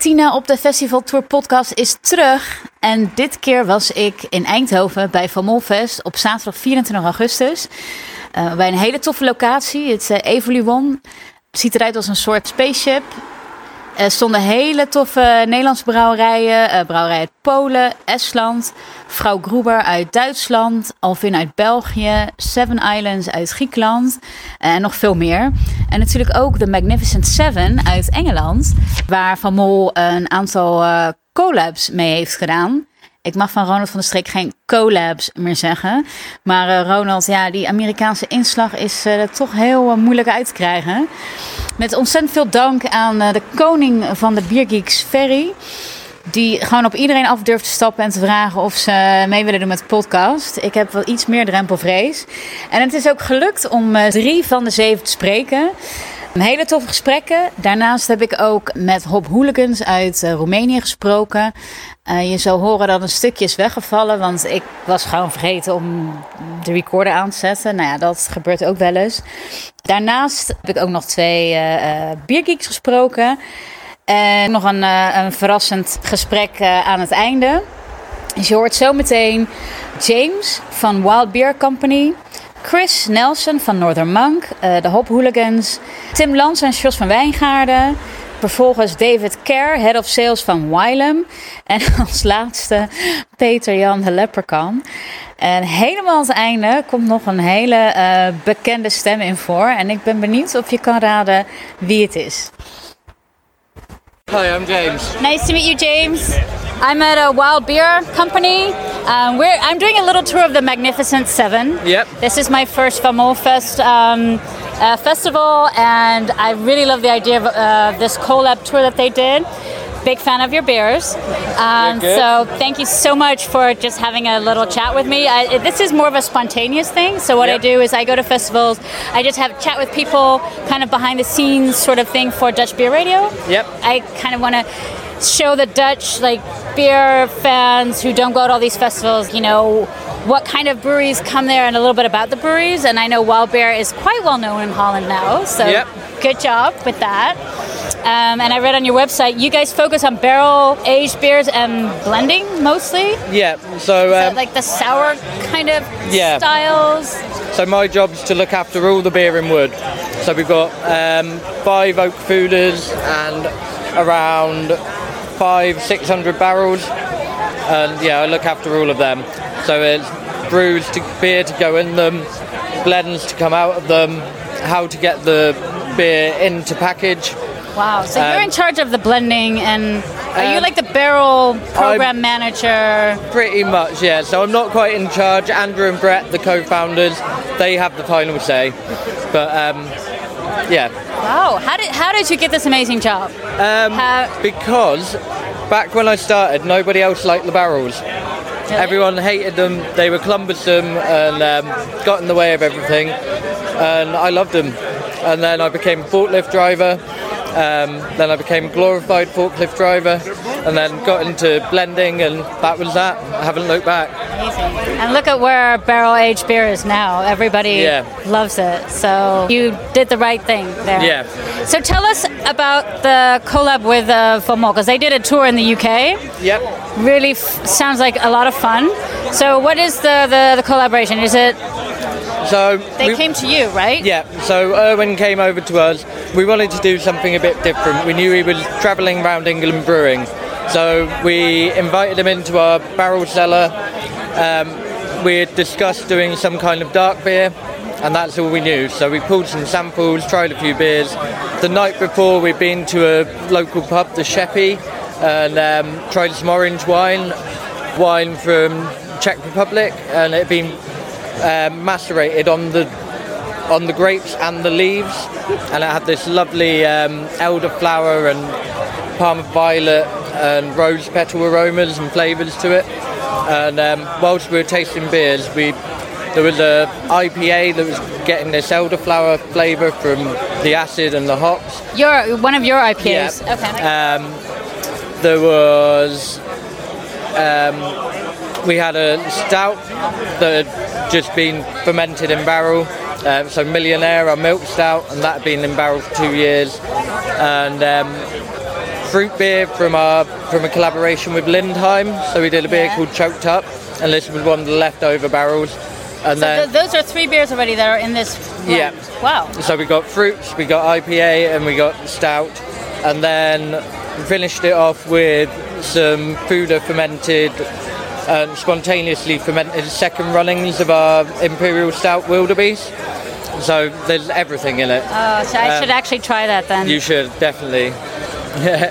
Tina op de Festival Tour podcast is terug. En dit keer was ik in Eindhoven bij Van Molfest op zaterdag 24 augustus. Uh, bij een hele toffe locatie, het uh, Evoluon. Het ziet eruit als een soort spaceship. Er stonden hele toffe Nederlandse brouwerijen. Uh, brouwerij uit Polen, Estland, Vrouw Gruber uit Duitsland, Alvin uit België, Seven Islands uit Griekenland en nog veel meer. En natuurlijk ook de Magnificent Seven uit Engeland, waar Van Mol een aantal collabs mee heeft gedaan. Ik mag van Ronald van der Streek geen collabs meer zeggen. Maar Ronald, ja, die Amerikaanse inslag is uh, toch heel moeilijk uit te krijgen. Met ontzettend veel dank aan de koning van de Biergeeks, Ferry. Die gewoon op iedereen af durft te stappen en te vragen of ze mee willen doen met de podcast. Ik heb wel iets meer drempelvrees. En het is ook gelukt om drie van de zeven te spreken. Hele toffe gesprekken. Daarnaast heb ik ook met Hop Hooligans uit uh, Roemenië gesproken. Uh, je zou horen dat een stukje is weggevallen, want ik was gewoon vergeten om de recorder aan te zetten. Nou ja, dat gebeurt ook wel eens. Daarnaast heb ik ook nog twee uh, biergeeks gesproken. En nog een, een verrassend gesprek aan het einde. Dus je hoort zo meteen James van Wild Beer Company. Chris Nelson van Northern Monk, uh, de Hop Hooligans, Tim Lans en Jos van Wijngaarden. Vervolgens David Kerr, Head of Sales van Wylam. En als laatste Peter Jan de. En helemaal aan het einde komt nog een hele uh, bekende stem in voor. En ik ben benieuwd of je kan raden wie het is. Hi, I'm James. Nice to meet you, James. I'm at a wild beer company. Um, we're, I'm doing a little tour of the Magnificent Seven. Yep. This is my first Van Moll Fest um, uh, festival, and I really love the idea of uh, this collab tour that they did. Big fan of your beers. Um, so thank you so much for just having a little chat with me. I, this is more of a spontaneous thing. So what Yep. I do is I go to festivals, I just have a chat with people, kind of behind the scenes sort of thing for Dutch Beer Radio. Yep. I kind of want to show the Dutch like beer fans who don't go to all these festivals, you know, what kind of breweries come there and a little bit about the breweries. And I know Wild Beer is quite well known in Holland now, so Yep. good job with that. Um, and I read on your website you guys focus on barrel aged beers and blending mostly. Yeah, so Is um, like the sour kind of Yeah. styles. so my job's to look after all the beer in wood. So we've got um, five oak foeders and around five, six hundred barrels, and yeah, I look after all of them. So it's brews to beer to go in them, blends to come out of them, how to get the beer into package. Wow. So you're in charge of the blending and are you um, like the barrel program manager? Pretty much, yeah. So I'm not quite in charge. Andrew and Brett, the co-founders, they have the final say. But um, yeah, Wow. How did how did you get this amazing job? um, How- because back when I started, nobody else liked the barrels. Everyone hated them. They were cumbersome and um, got in the way of everything. And I loved them. And then I became a forklift driver. Um, then I became a glorified forklift driver, and then got into blending, and that was that. I haven't looked back. Amazing. And look at where barrel aged beer is now. Everybody Yeah. loves it. So you did the right thing there. Yeah. So tell us about the collab with uh, Van Moll because they did a tour in the UK. Yep. Really f- sounds like a lot of fun. So what is the, the, the collaboration? Is it So they we- came to you, right? Yeah, so Erwin came over to us. We wanted to do something a bit different. We knew he was travelling around England brewing. So we invited him into our barrel cellar. Um, we had discussed doing some kind of dark beer, and that's all we knew. So we pulled some samples, tried a few beers. The night before, we'd been to a local pub, the Sheppey, and um, tried some orange wine, wine from Czech Republic, and it had been um, macerated on the on the grapes and the leaves, and it had this lovely um, elderflower and Parma violet and rose petal aromas and flavours to it. And um, whilst we were tasting beers, we there was a IPA that was getting this elderflower flavour from the acid and the hops. Your one of your IPAs. Yeah. Okay. Um, there was um, we had a stout that just been fermented in barrel. Um, so Millionaire, our milk stout, and that had been in barrel for two years. And um, fruit beer from our from a collaboration with Lindheim. So we did a beer Yeah. called Choked Up, and this was one of the leftover barrels. And So then th- those are three beers already that are in this. Yeah. Wow. So we got fruits, we got IPA, and we got stout, and then finished it off with some foeder fermented, um, spontaneously fermented second runnings of our Imperial Stout Wildebeest. So there's everything in it. Oh, so I Um, should actually try that then. You should definitely.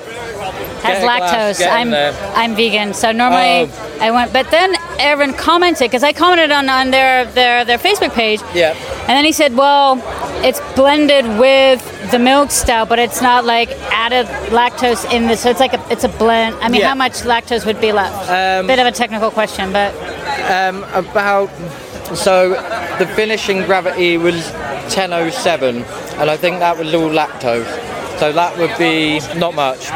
Has get a glass, lactose. I'm there. I'm vegan, so normally Oh. I went. But then Aaron commented because I commented on, on their, their their Facebook page, Yeah. and then he said, "Well, it's blended with the milk stout, but it's not like added lactose in this. So it's like a it's a blend. I mean, Yeah. how much lactose would be left? Um, Bit of a technical question, but Um, about so the finishing gravity was 1007, and I think that was all lactose. So that would be not much,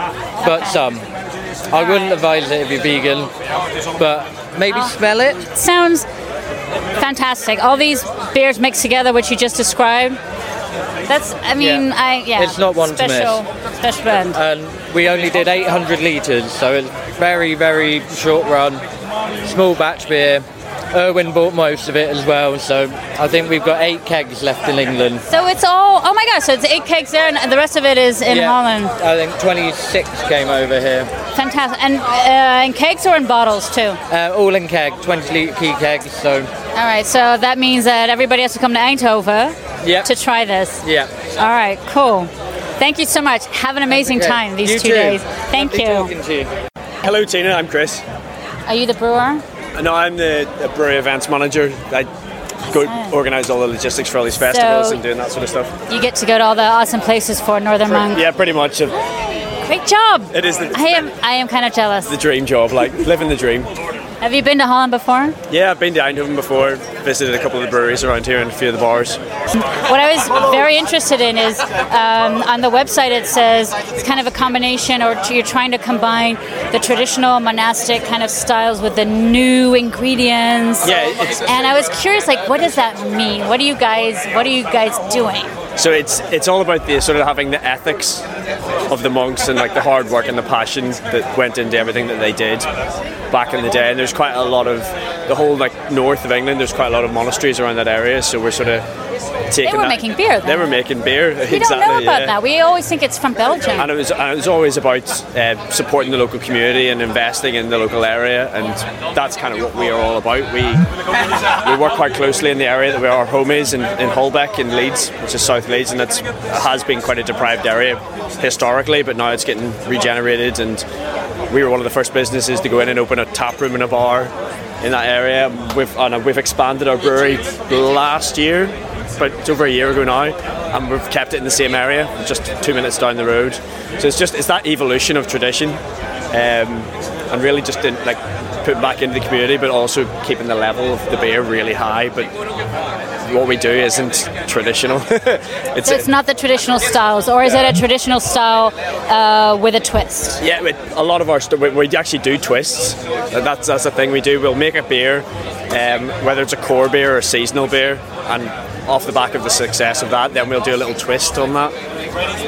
but some. I wouldn't advise it if you're vegan, but maybe smell it. sounds fantastic. All these beers mixed together, which you just described. That's. I mean, Yeah. I yeah. It's not one to miss. special, Special blend. And we only did 800 litres, so it's very, very short run, small batch beer. Erwin bought most of it as well, so I think we've got eight kegs left in England. So it's all. Oh my gosh! So it's eight kegs there, and the rest of it is in Yeah, Holland. I think 26 came over here. Fantastic. And uh, in kegs or in bottles too. Uh, all in keg, 20 litre key kegs, so All right. So that means that everybody has to come to Eindhoven yeah. to try this. Yeah. All right. Cool. Thank you so much. Have an amazing time these You two too. days. Thank Lovely you. talking to you. Hello, Tina. I'm Chris. Are you the brewer? No, I'm the, the brewery events manager. I go Awesome. organise all the logistics for all these festivals So- and doing that sort of stuff. You get to go to all the awesome places for Northern Monk. Yeah, pretty much. Great job. It is the, I am. I am kind of jealous. the dream job, like living the dream. Have you been to Holland before? Yeah, I've been to Eindhoven before, visited a couple of the breweries around here and a few of the bars. What I was very interested in is um, on the website it says it's kind of a combination, or you're trying to combine the traditional monastic kind of styles with the new ingredients. Yeah, it's, And I was curious, like, what does that mean? What are you guys? What are you guys doing? So it's it's all about the sort of having the ethics of the monks and like the hard work and the passion that went into everything that they did back in the day. And there's quite a lot of the whole like north of England. There's quite a lot of monasteries around that area. So we're sort of taking. They were that- making beer. They were making beer. We exactly. don't know about yeah. that. We always think it's from Belgium. And it was, and it was always about uh, supporting the local community and investing in the local area, and that's kind of what we are all about. We we work quite closely in the area that where our home is in, in Holbeck in Leeds, which is South Leeds, and it has been quite a deprived area historically, but now it's getting regenerated, and we were one of the first businesses to go in and open a tap room and a bar in that area. We've and we've expanded our brewery last year, but it's over a year ago now, and we've kept it in the same area, just two minutes down the road. So it's just it's that evolution of tradition, um, and really just in, like put back into the community, but also keeping the level of the beer really high. But what we do isn't traditional. it's, so it's not the traditional styles, or is it a traditional style uh, with a twist? Yeah, a lot of our we, we actually do twists. That's that's the thing we do. We'll make a beer, um, whether it's a core beer or a seasonal beer, and off the back of the success of that, then we'll do a little twist on that.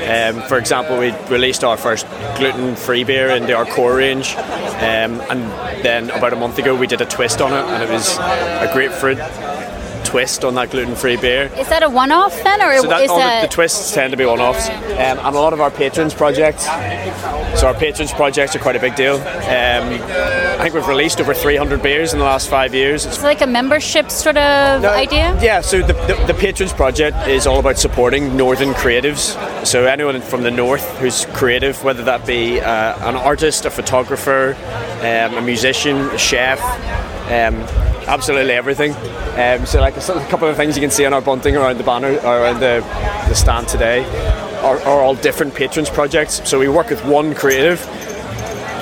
Um, for example, we released our first gluten-free beer into our core range, um, and then about a month ago we did a twist on it, and it was a grapefruit twist on that gluten-free beer. Is that a one-off then, or So that, is all the, that? the twists tend to be one-offs, um, and a lot of our patrons projects. So our patrons projects are quite a big deal. Um, I think we've released over 300 beers in the last five years. It's It's like a membership sort of idea. yeah, so the, the, the Patrons Project is all about supporting northern creatives. So anyone from the north who's creative, whether that be uh, an artist, a photographer, um, a musician, a chef, um, absolutely everything. Um, so like a, sort of a couple of things you can see on our bunting around the banner or around the, the stand today are, are all different Patrons projects. So we work with one creative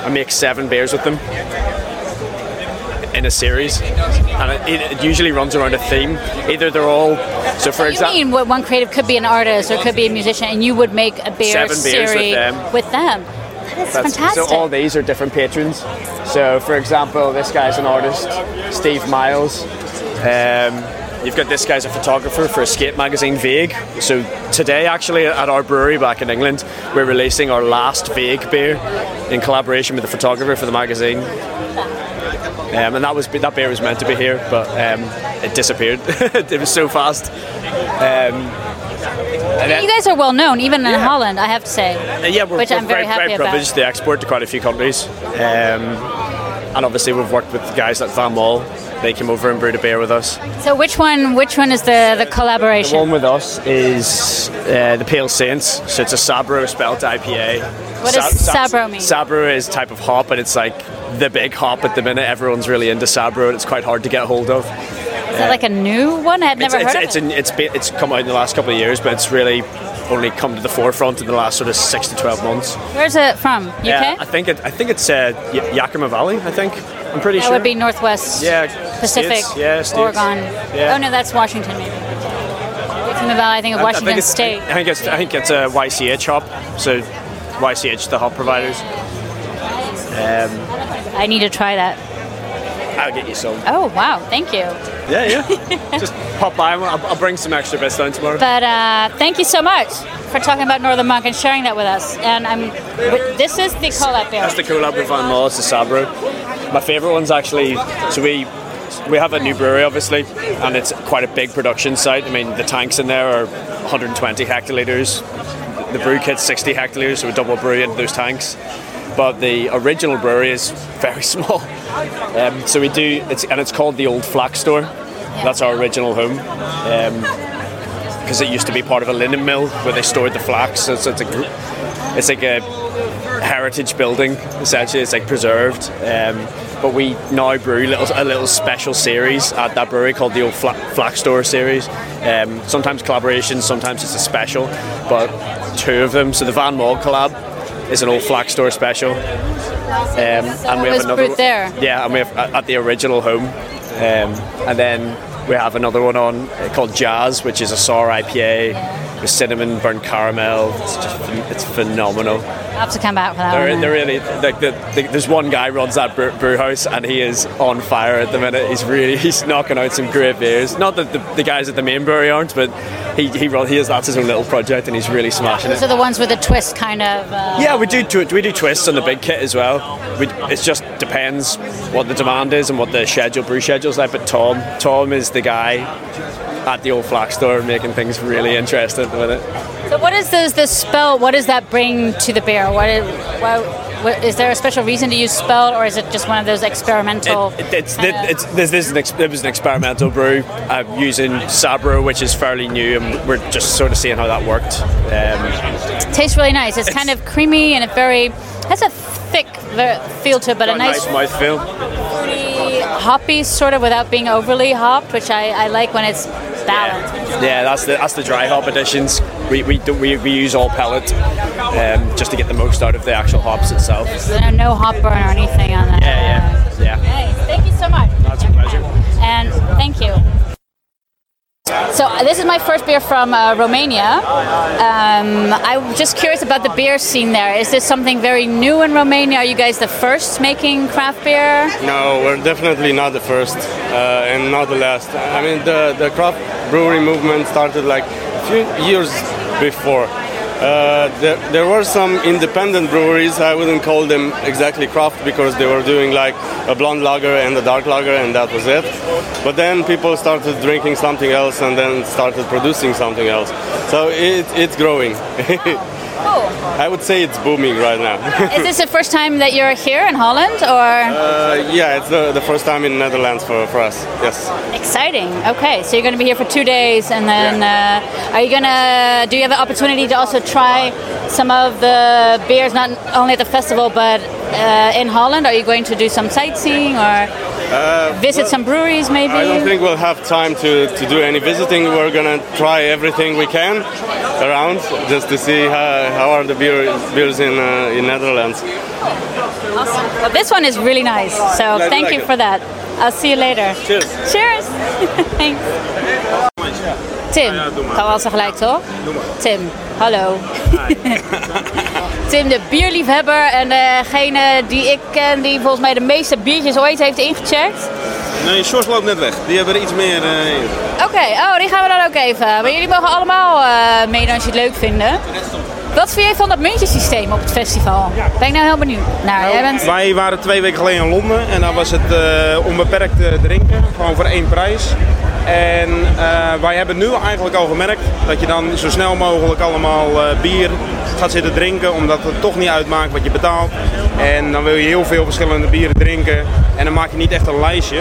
and make seven beers with them in a series, and it, it usually runs around a theme. Either they're all so, for example, mean one creative could be an artist or could be a musician, and you would make a beer Seven beers with series them. with them. That is that's- fantastic. so all these are different patrons. So, for example, this guy's an artist, Steve Miles. Um, you've got this guy's a photographer for Escape magazine Vague. So today, actually, at our brewery back in England, we're releasing our last Vague beer in collaboration with the photographer for the magazine. Um, and that was that beer was meant to be here, but um, it disappeared. it was so fast. Um, and you guys are well known, even in Yeah. Holland, I have to say. Uh, yeah, we're, Which we're I'm very happy very about. privileged to export to quite a few countries. Um, and obviously, we've worked with guys at Van Moll. They came over and brewed a beer with us. So which one? Which one is the the The collaboration? one with us is uh, the Pale Saints. So it's a Sabro spelt IPA. What does Sabro mean? Sabro is type of hop, and it's like the big hop at the minute. Everyone's really into Sabro, and it's quite hard to get hold of. Is it like a new one? I had never it's, heard it's, of it's, it. it's, been, it's come out in the last couple of years, but it's really only come to the forefront in the last sort of six to twelve months. Where's it from? UK? Yeah, I think it. I think it's uh, Yakima Valley. I think. I'm pretty that sure. would be Northwest Yeah, Pacific, States, yeah, States. Oregon. Yeah. Oh no, that's Washington maybe. Yakima Valley, I think of I- I Washington think State. I think it's I think it's a YCH hop. So YCH the hop providers. Um, I need to try that. I'll get you some. Oh wow, thank you. Yeah, yeah. Just pop by. I'll, I'll bring some extra bits down tomorrow. But uh, thank you so much for talking about Northern Monk and sharing that with us. And I'm. This is the collab beer. That's the collab with Van Moll. It's the Sabro. My favourite one's actually. So we we have a new brewery, obviously, and it's quite a big production site. I mean, the tanks in there are 120 hectolitres. The brew kit's 60 hectolitres, so we double brew into those tanks. But the original brewery is very small. Um, so we do, it's, and it's called the Old Flax Store. That's our original home. Because it used to be part of a linen mill where they stored the flax. So it's, it's, a, it's like a heritage building essentially it's like preserved um, but we now brew little, a little special series at that brewery called the old Fla- Flax Store series um, sometimes collaborations sometimes it's a special but two of them so the Van Moll collab is an old Flax Store special. Um, and we have another one- there. yeah and we have at at the original home. Um, and then we have another one on uh, called Jazz which is a sour IPA with cinnamon burnt caramel. It's just it's phenomenal have to come back for that they're, one. they're really like the, the, there's one guy runs that brew, brew house and he is on fire at the minute. He's really he's knocking out some great beers. Not that the, the guys at the main brewery aren't, but he he, run, he is that's his own little project and he's really smashing it. So the ones with the twist kind of. Uh, Yeah, we do tw- we do twists on the big kit as well. We, it just depends what the demand is and what the schedule brew schedule's like. But Tom Tom is the guy at the old flax store making things really interesting at the minute. So what is this the spell? What does that bring to the beer? What is, what, what, is there a special reason to use spell, or is it just one of those experimental? It, it, it's, kinda- it's, this, this is an ex, it was an experimental brew uh, using Sabro, which is fairly new, and we're just sort of seeing how that worked. Um, tastes really nice. It's, It's- kind of creamy and it very has a thick feel to it, but a nice, nice mouthfeel. fruity, hoppy sort of without being overly hopped, which I, I like when it's balanced. Yeah, that's the that's the dry hop additions. We we, do, we, we use all pellet um, just to get the most out of the actual hops itself. So no, no hop burn or anything on that. Yeah, yeah, yeah. Nice. Thank you so much. That's a pleasure. And thank you. So uh, this is my first beer from uh, Romania. Um, I'm just curious about the beer scene there. Is this something very new in Romania? Are you guys the first making craft beer? No, we're definitely not the first uh, and not the last. I mean, the, the craft brewery movement started like a few years before. Uh, there, there were some independent breweries. I wouldn't call them exactly craft because they were doing like a blonde lager and a dark lager, and that was it. But then people started drinking something else and then started producing something else. So it, it's growing. Oh. I would say it's booming right now. Is this the first time that you're here in Holland or Uh, yeah, it's the, the first time in Netherlands for, for us. Yes. exciting? Okay, so you're going to be here for two days and then uh, are you going to, do you have an opportunity to also try some of the beers, not only at the festival but uh, in Holland? Are you going to do some sightseeing or visit some breweries maybe? Uh, I don't think we'll have time to, to do any visiting. We're gonna try everything we can around just to see how, how are the beer, beers in uh, in Netherlands. Awesome. Well, this one is really nice, so Glad you thank like you for that. I'll see you later. Cheers. Cheers. Thanks. Tim, kan wel zo gelijk toch? Tim, hallo. Tim, de bierliefhebber en degene die ik ken die volgens mij de meeste biertjes ooit heeft ingecheckt. Nee, Sjors loopt net weg. Die hebben er iets meer eh, in. Oké, oh, die gaan we dan ook even. Maar jullie mogen allemaal eh meedoen als je het leuk vinden. Wat vind je van dat muntjesysteem op het festival? Ben ik nou heel benieuwd naar. Jij bent... Wij waren twee weken geleden in Londen en daar was het eh, onbeperkt eh, drinken, gewoon voor één prijs. En eh, wij hebben nu eigenlijk al gemerkt dat je dan zo snel mogelijk allemaal eh, bier gaat zitten drinken, omdat het toch niet uitmaakt wat je betaalt. En dan wil je heel veel verschillende bieren drinken en dan maak je niet echt een lijstje.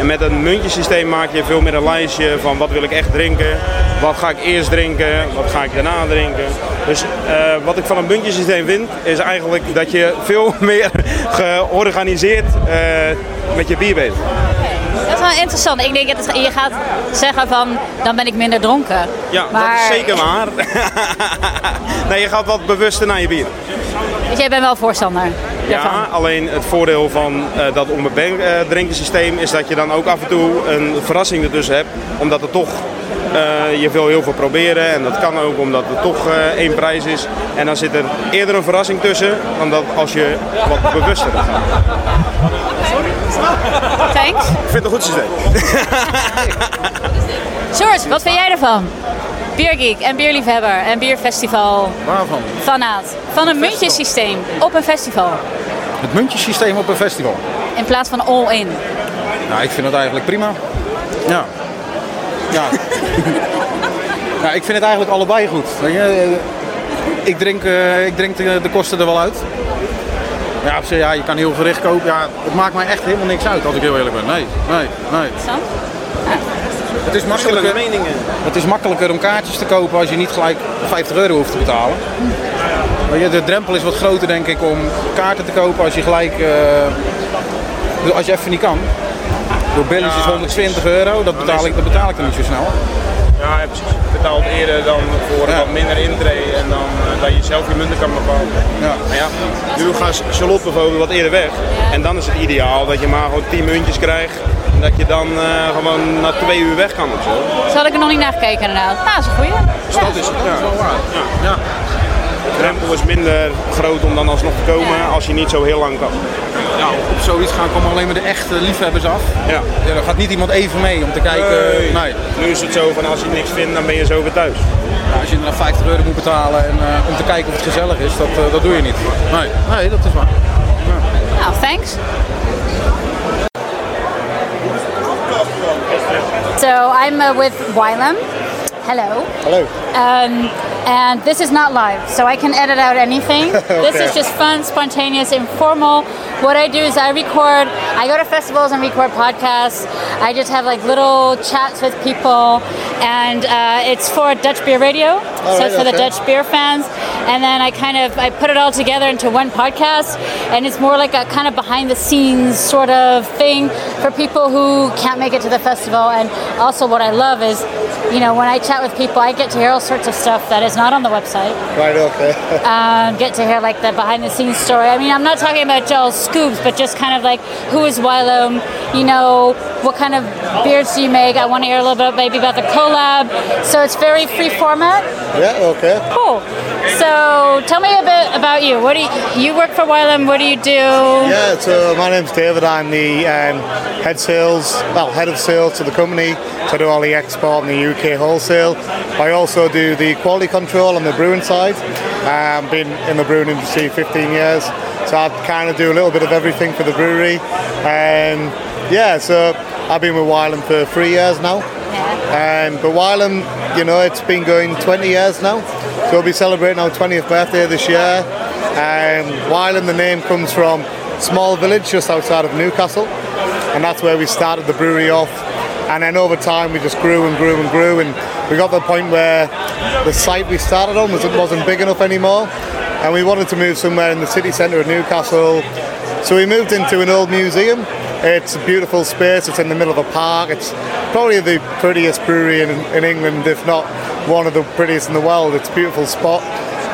En met een muntjesysteem maak je veel meer een lijstje van wat wil ik echt drinken, wat ga ik eerst drinken, wat ga ik daarna drinken. Dus eh, wat ik van een muntjesysteem vind, is eigenlijk dat je veel meer georganiseerd met je bier bent. Wel interessant. Ik denk dat je gaat zeggen van, dan ben ik minder dronken. Ja, maar, dat is zeker waar. nee, je gaat wat bewuster naar je bier. Dus jij bent wel voorstander daarvan? Ja, alleen het voordeel van eh, dat onbeperkt eh, drinkensysteem is dat je dan ook af en toe een verrassing ertussen hebt. Omdat het toch, eh, je wil heel veel proberen en dat kan ook omdat het toch één prijs is. En dan zit er eerder een verrassing tussen dan dat als je wat bewuster gaat. Thanks. Ik vind het een goed systeem. George, wat vind jij ervan? Biergeek en bierliefhebber en bierfestival Waarvan? fanaat. Van een muntjesysteem op een festival. Het muntjesysteem op een festival. In plaats van all-in. Nou, ik vind het eigenlijk prima. Ja. Ja. ja, ik vind het eigenlijk allebei goed. Eh, ik drink, eh, ik drink de kosten er wel uit. Ja, op zich, ja, je kan heel gericht kopen. Ja, het maakt mij echt helemaal niks uit als ik heel eerlijk ben. Nee, nee, nee. Het is makkelijker, meningen. het is makkelijker om kaartjes te kopen als je niet gelijk 50 euro hoeft te betalen. De drempel is wat groter denk ik om kaarten te kopen als je gelijk, eh, als je even niet kan. Door Billies is 120 euro, dat betaal, ik, dat betaal ik dan niet zo snel. Ja, ja, precies. Je betaalt eerder dan voor Ja. wat minder intree en dan eh, dat je zelf je munten kan bepalen. Ja. Maar ja, nu gaat Charlotte bijvoorbeeld wat eerder weg. En dan is het ideaal dat je maar gewoon 10 muntjes krijgt. En dat je dan eh, gewoon na twee uur weg kan of zo. Zo had ik er nog niet naar gekeken inderdaad. Nou, dat is een goeie. Dus dat is het. Ja. Ja. Ja. De drempel is minder groot om dan alsnog te komen als je niet zo heel lang kan. Ja, op zoiets gaan komen alleen maar de echte liefhebbers af. Ja. Ja, er gaat niet iemand even mee om te kijken. Nee. Nee. Nu is het zo van als je niks vindt, dan ben je zo weer thuis. Ja, als je inderdaad 50 euro moet betalen en, eh, om te kijken of het gezellig is, dat, eh, dat doe je niet. Nee, nee dat is waar. Nou, thanks. So I'm uh, with Wylam. Hello. Hello. Um, and this is not live, so I can edit out anything. This is just fun, spontaneous, informal. What I do is I record, I go to festivals and record podcasts. I just have like little chats with people, and uh, it's for Dutch Beer Radio, so right, it's for the okay. Dutch beer fans. And then I kind of I put it all together into one podcast, and it's more like a kind of behind the scenes sort of thing for people who can't make it to the festival. And also, what I love is, you know, when I chat with people, I get to hear all sorts of stuff that is not on the website. Right, okay. Um, get to hear like the behind the scenes story. I mean, I'm not talking about Joel's scoops, but just kind of like who is Wylam, you know, what kind of beers do you make? I want to hear a little bit maybe about the collab. So it's very free format. Yeah, okay. Cool. So tell me a bit about you. What do you, you work for Wylam? What do you do? Yeah, so my name's David. I'm the um, head sales, well, head of sales to the company. So I do all the export and the UK wholesale. I also do the quality control on the brewing side. Um, been in the brewing industry 15 years, so I kind of do a little bit of everything for the brewery. Um, yeah, so I've been with Wylam for three years now. Um, but Wylam, you know, it's been going 20 years now. So we'll be celebrating our 20th birthday this year. Um, Wylam, the name comes from small village just outside of Newcastle, and that's where we started the brewery off. And then over time, we just grew and grew and grew, and we got to the point where the site we started on was, wasn't big enough anymore, and we wanted to move somewhere in the city centre of Newcastle. So we moved into an old museum. It's a beautiful space. It's in the middle of a park. It's probably the prettiest brewery in, in England, if not one of the prettiest in the world. It's a beautiful spot.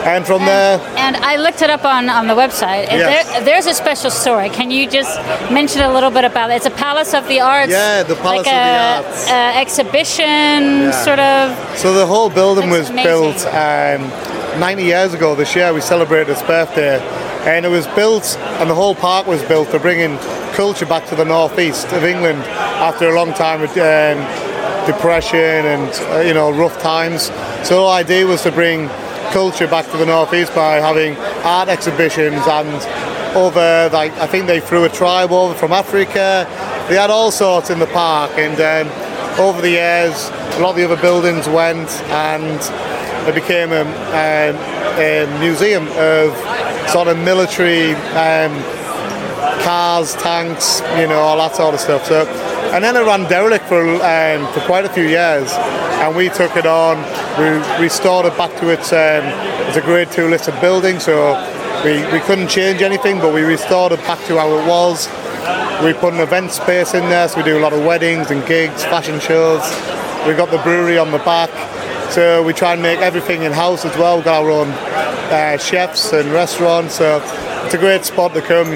And from there, And I looked it up on, on the website. And Yes. there, there's a special story. Can you just mention a little bit about it? It's a Palace of the Arts. Yeah, the Palace like of the a, Arts. a exhibition, Yeah. sort of. so the whole building was built um, 90 years ago this year. We celebrated its birthday, and it was built, and the whole park was built to bring in culture back to the northeast of England after a long time of um, depression and uh, you know rough times. So the idea was to bring culture back to the northeast by having art exhibitions and over like I think they threw a tribe over from Africa. They had all sorts in the park, and um, over the years, a lot of the other buildings went, and it became a, um, a museum of sort of military um, cars, tanks, you know, all that sort of stuff. So, and then it ran derelict for um, for quite a few years, and we took it on. We restored it back to its um, it's a Grade Two listed building, so we, we couldn't change anything, but we restored it back to how it was. We put an event space in there, so we do a lot of weddings and gigs, fashion shows. We've got the brewery on the back, so we try and make everything in house as well. We've got our own uh, chefs and restaurants, so it's a great spot to come,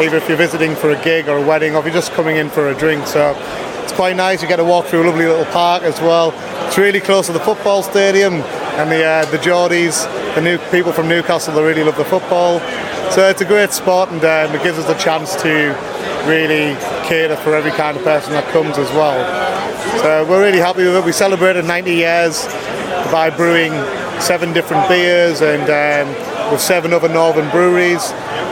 either if you're visiting for a gig or a wedding, or if you're just coming in for a drink. So it's quite nice. You get to walk through a lovely little park as well. It's really close to the football stadium and the uh, the Geordies, the new people from Newcastle, they really love the football. So it's a great spot, and um, it gives us a chance to really cater for every kind of person that comes as well. So we're really happy with it. We celebrated 90 years by brewing seven different beers and um, with seven other northern breweries,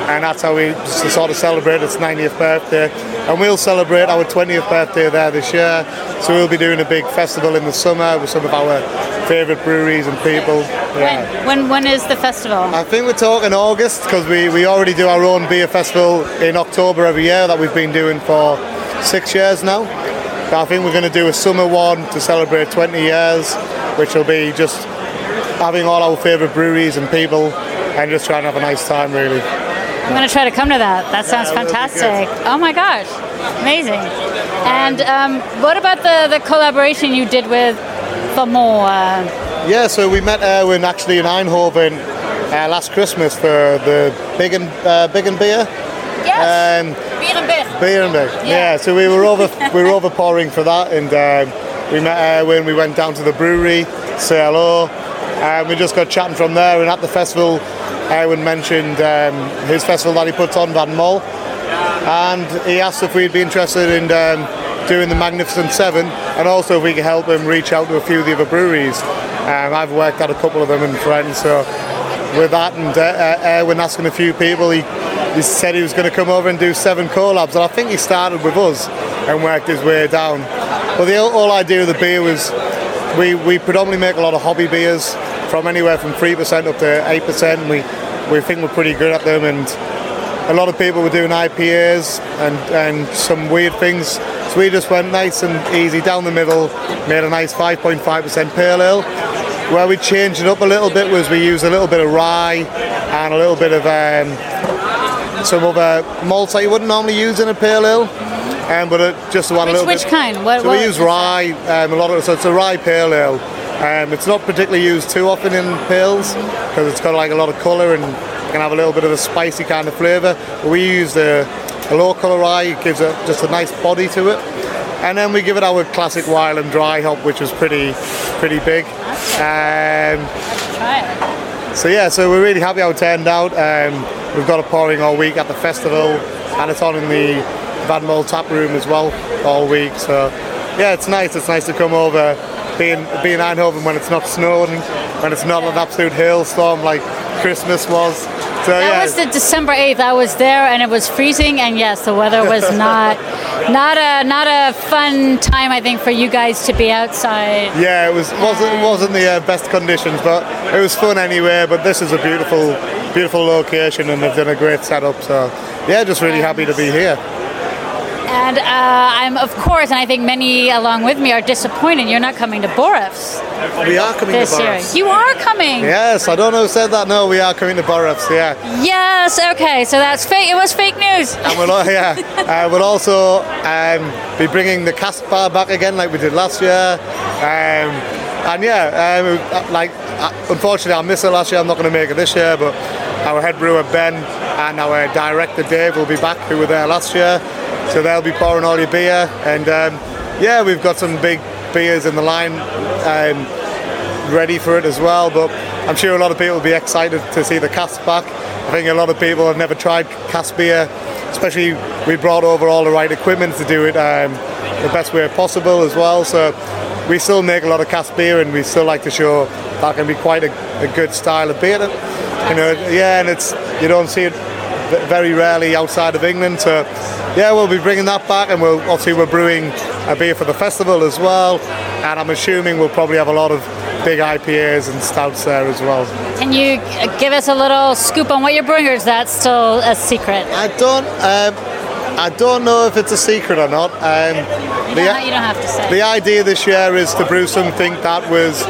and that's how we sort of celebrate its 90th birthday. And we'll celebrate our 20th birthday there this year. So we'll be doing a big festival in the summer with some of our favourite breweries and people. Yeah. When, when when is the festival? I think we're talking August because we, we already do our own beer festival in October every year that we've been doing for six years now. But I think we're going to do a summer one to celebrate 20 years, which will be just having all our favourite breweries and people and just trying to have a nice time really. I'm going to try to come to that. That sounds Yeah, fantastic. Oh my gosh, amazing. And um, what about the, the collaboration you did with? Uh, Yeah, so we met Erwin actually in Eindhoven uh, last Christmas for the Big and, uh, Big and Beer. yes, Um, Beer and Beer. Beer and Beer. Yeah. Yeah. so we were over we were over pouring for that, and um, we met Erwin. We went down to the brewery, say hello, and we just got chatting from there. And at the festival, Erwin mentioned um, his festival that he puts on, Van Moll, and he asked if we'd be interested in um, doing the Magnificent Seven, and also if we could help him reach out to a few of the other breweries. Um, I've worked at a couple of them and friends, so with that and uh, uh, Erwin asking a few people, he, he said he was going to come over and do seven collabs, and I think he started with us and worked his way down. But the whole, whole idea of the beer was we, we predominantly make a lot of hobby beers from anywhere from 3% up to 8%. And we, we think we're pretty good at them, and a lot of people were doing IPAs and, and some weird things. So we just went nice and easy down the middle, made a nice 5.5% pale ale. Where we changed it up a little bit was we used a little bit of rye and a little bit of um, some other malts that you wouldn't normally use in a pale ale. Um, but it just one a Which, little which bit. kind? What, So what we use rye, um, a lot of so it's a rye pale ale. Um, it's not particularly used too often in pales because it's got like a lot of colour and can have a little bit of a spicy kind of flavour. But we use a, a low colour rye, it gives it just a nice body to it. And then we give it our classic Wylam dry hop, which was pretty, pretty big. Um, so yeah, so we're really happy how it turned out. Um, we've got a pouring all week at the festival, and it's on in the Van Moll tap room as well all week. So yeah, it's nice. It's nice to come over, be in, be in Eindhoven when it's not snowing, when it's not an absolute hailstorm like Christmas was. So That yeah, was the December 8th. I was there and it was freezing and yes, the weather was not not a not a fun time I think for you guys to be outside. yeah, it was wasn't it wasn't the uh, best conditions, but it was fun anyway. But this is a beautiful, beautiful location, and they've done a great setup. So yeah, just really happy to be here. And uh, I'm of course and I think many along with me are disappointed you're not coming to Borefts We are coming this to year. Borefts. You are coming. Yes, I don't know who said that. No, we are coming to Borefts. Yeah, Yes, okay. So that's fake. It was fake news. and we'll yeah, uh, we'll also um, be bringing the cast bar back again, like we did last year. Um, and yeah, um, like uh, unfortunately, I missed it last year. I'm not going to make it this year, but our head brewer Ben and our director Dave will be back, who were there last year. So they'll be pouring all your beer, and um, yeah, we've got some big beers in the line. Um, ready for it as well. But I'm sure a lot of people will be excited to see the cask back. I think a lot of people have never tried cask beer, especially we brought over all the right equipment to do it um, the best way possible as well. So we still make a lot of cask beer, and we still like to show that can be quite a, a good style of beer. You know, yeah, and it's you don't see it very rarely outside of England. So yeah, we'll be bringing that back, and we'll obviously we're brewing a beer for the festival as well. And I'm assuming we'll probably have a lot of big IPAs and stouts there as well. Can you give us a little scoop on what you're brewing, or is that still a secret? I don't. Um, I don't know if it's a secret or not. Um, You don't, you don't have to say. the idea this year is to brew something that was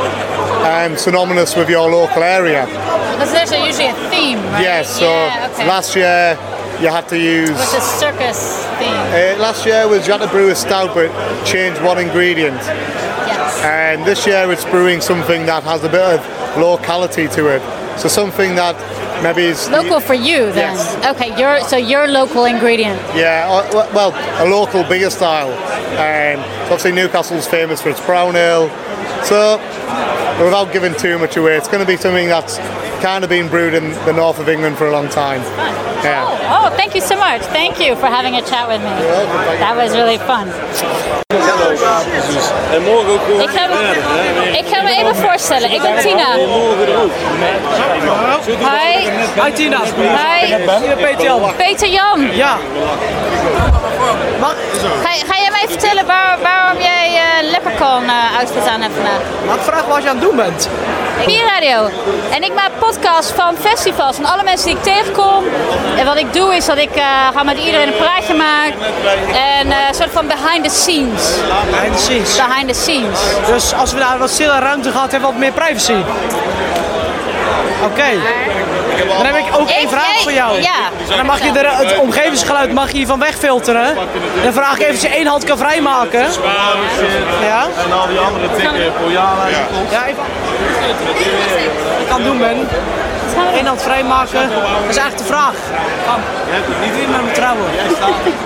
um, synonymous with your local area. Because there's a- usually a theme, right? Yes. So yeah, okay. last year you had to use. Which a circus theme. Uh, last year was you had to brew a stout but change one ingredient. Yes. And this year it's brewing something that has a bit of locality to it. So something that maybe is Local for you, then. Yes. Okay, your so your local ingredient. Yeah, uh, well, a local beer style. Um, so obviously Newcastle's famous for its brown ale. So without giving too much away, it's going to be something that's kind of been brewed in the north of England for a long time. Yeah. Oh, oh, thank you so much. Thank you for having a chat with me. That was really fun. En morgen ook gewoon Ik ga, me, ik ga me even voorstellen. Ik ben Tina. Hi. Hi Tina. Hi. Peter Jan. Peter Jan. Ja. Ga, ga jij mij vertellen waar, waarom jij uh, Leprechaun uh, uitgedaan hebt vandaag? Mag ik vragen wat je aan het doen bent? Bierradio. En ik maak podcasts van festivals, van alle mensen die ik tegenkom. En wat ik doe is dat ik uh, ga met iedereen een praatje maken. En uh, een soort van behind the scenes. Behind the scenes. Behind the scenes. Dus als we daar wat stille ruimte gehad hebben, wat meer privacy. Oké. Okay. Dan heb ik ook één vraag voor jou. ja. En dan mag je de, het omgevingsgeluid mag je hiervan wegfilteren. Dan vraag ik even of je één hand kan vrijmaken. Ja? En al die andere tikken, Pojala. Ja, even. Wat ik het doen ben. Eén hand vrijmaken. Dat is eigenlijk de vraag. Kan. Wie wil met me trouwen?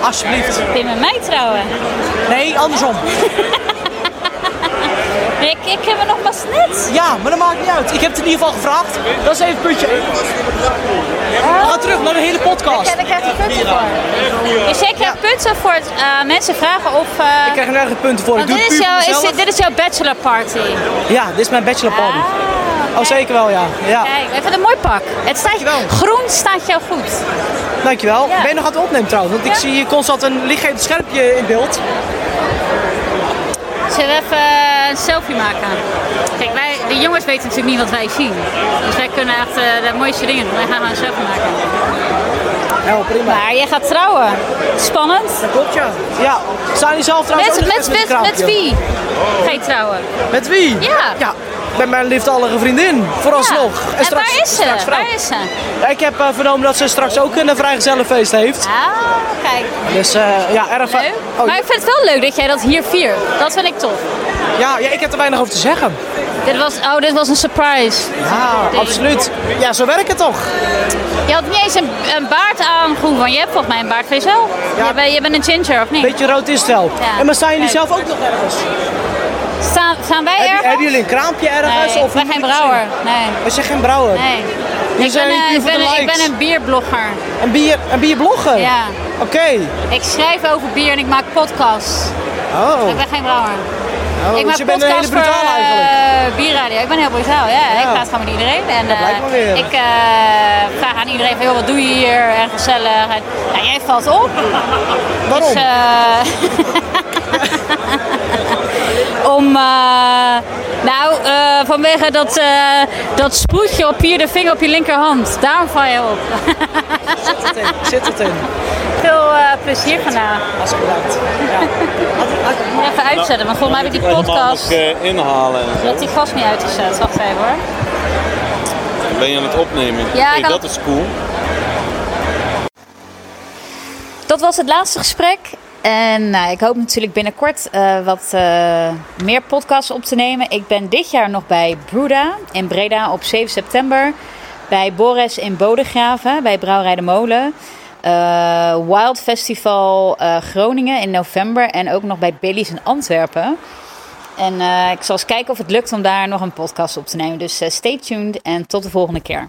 Alsjeblieft. Wil je met mij trouwen? Nee, andersom. Ik, ik heb er nog maar net. Ja, maar dat maakt niet uit. Ik heb het in ieder geval gevraagd. Dat is even puntje 1. We gaan terug naar de hele podcast. Daar krijg je punten voor. Dus jij krijgt punten voor het, eh, mensen vragen of... eh, Ik krijg er nergens punten voor. Ik doe dit, het is jouw, is dit, is jouw bachelor party. Ja, dit is mijn bachelor party. Ah, Oh, zeker wel, ja. ja. Kijk, ik vind het een mooi pak. Het staat, Dankjewel. groen staat jou goed. Dankjewel. Ja. Ben je nog aan het opnemen trouwens? Want ik zie hier constant een lichtgevend schermpje in beeld. Zullen we even een selfie maken? Kijk, wij, de jongens weten natuurlijk niet wat wij zien. Dus wij kunnen echt eh, de mooiste dingen doen. Wij gaan een selfie maken. Ja, prima. Maar jij gaat trouwen. Spannend. Klopt, ja. Ja. Staan die zelf trouwens Met, met, met, met wie ga je trouwen? Met wie? Ja. Ja. Met mijn lieftallige vriendin, vooralsnog. Ja. En, straks, waar is ze? straks vrouw. Waar is ze? Ja, ik heb eh, vernomen dat ze straks ook een vrijgezellenfeest heeft. Ah, kijk. Dus eh, ja, erg Leuk. Oh, maar ik vind het wel leuk dat jij dat hier viert. Dat vind ik tof. ja, ja, ik heb er weinig over te zeggen. Dit was, oh, dit was een surprise. Ja, absoluut. Ja, zo werkt het toch? Je had niet eens een, een baard aan, Groen, want je hebt volgens mij een baard van jezelf. Ja. Je, bent, je bent een ginger, of niet? Beetje rood is het wel. Ja. En maar staan jullie Kijk. zelf ook nog ergens? Staan, staan wij ergens? hebben jullie een kraampje ergens? Nee, of ik ben hoe geen ik brouwer. Nee. We zijn geen brouwer. nee. Ik ben, eh, hier ik, ben, ik een bierblogger. Een bier, een bierblogger? Ja. Oké. Ik schrijf over bier en ik maak podcasts. Oh. Ik ben geen brouwer. oh. ik dus maak je bent een hele voor eh, bierradio. Ik ben heel brutaal, ja. Ik Ja. praat gewoon met iedereen. En, eh, weer. Ik eh, vraag aan iedereen van, joh, wat doe je hier? En gezellig. En, jij valt op. Waarom? Dus, eh, om, eh, nou, eh, vanwege dat, eh, dat sproetje op je de vinger op je linkerhand. Daarom val je op. Zit het in? Zit het in? Veel eh, plezier vandaag. Als bedankt. Ja. Even uitzetten, want volgens mij heb ik die podcast... eh, inhalen. Dat die gas niet uitgezet. Wacht even hoor. Ben je aan het opnemen? Ja, Hey, had- dat is cool. Dat was het laatste gesprek. En nou, ik hoop natuurlijk binnenkort eh, wat eh, meer podcasts op te nemen. Ik ben dit jaar nog bij Bruda in Breda op 7 september. Bij Bores in Bodegraven, bij Brouwerij de Molen. Eh, Wild Festival Groningen in november. En ook nog bij Billy's in Antwerpen. En ik zal eens kijken of het lukt om daar nog een podcast op te nemen. Dus stay tuned en tot de volgende keer.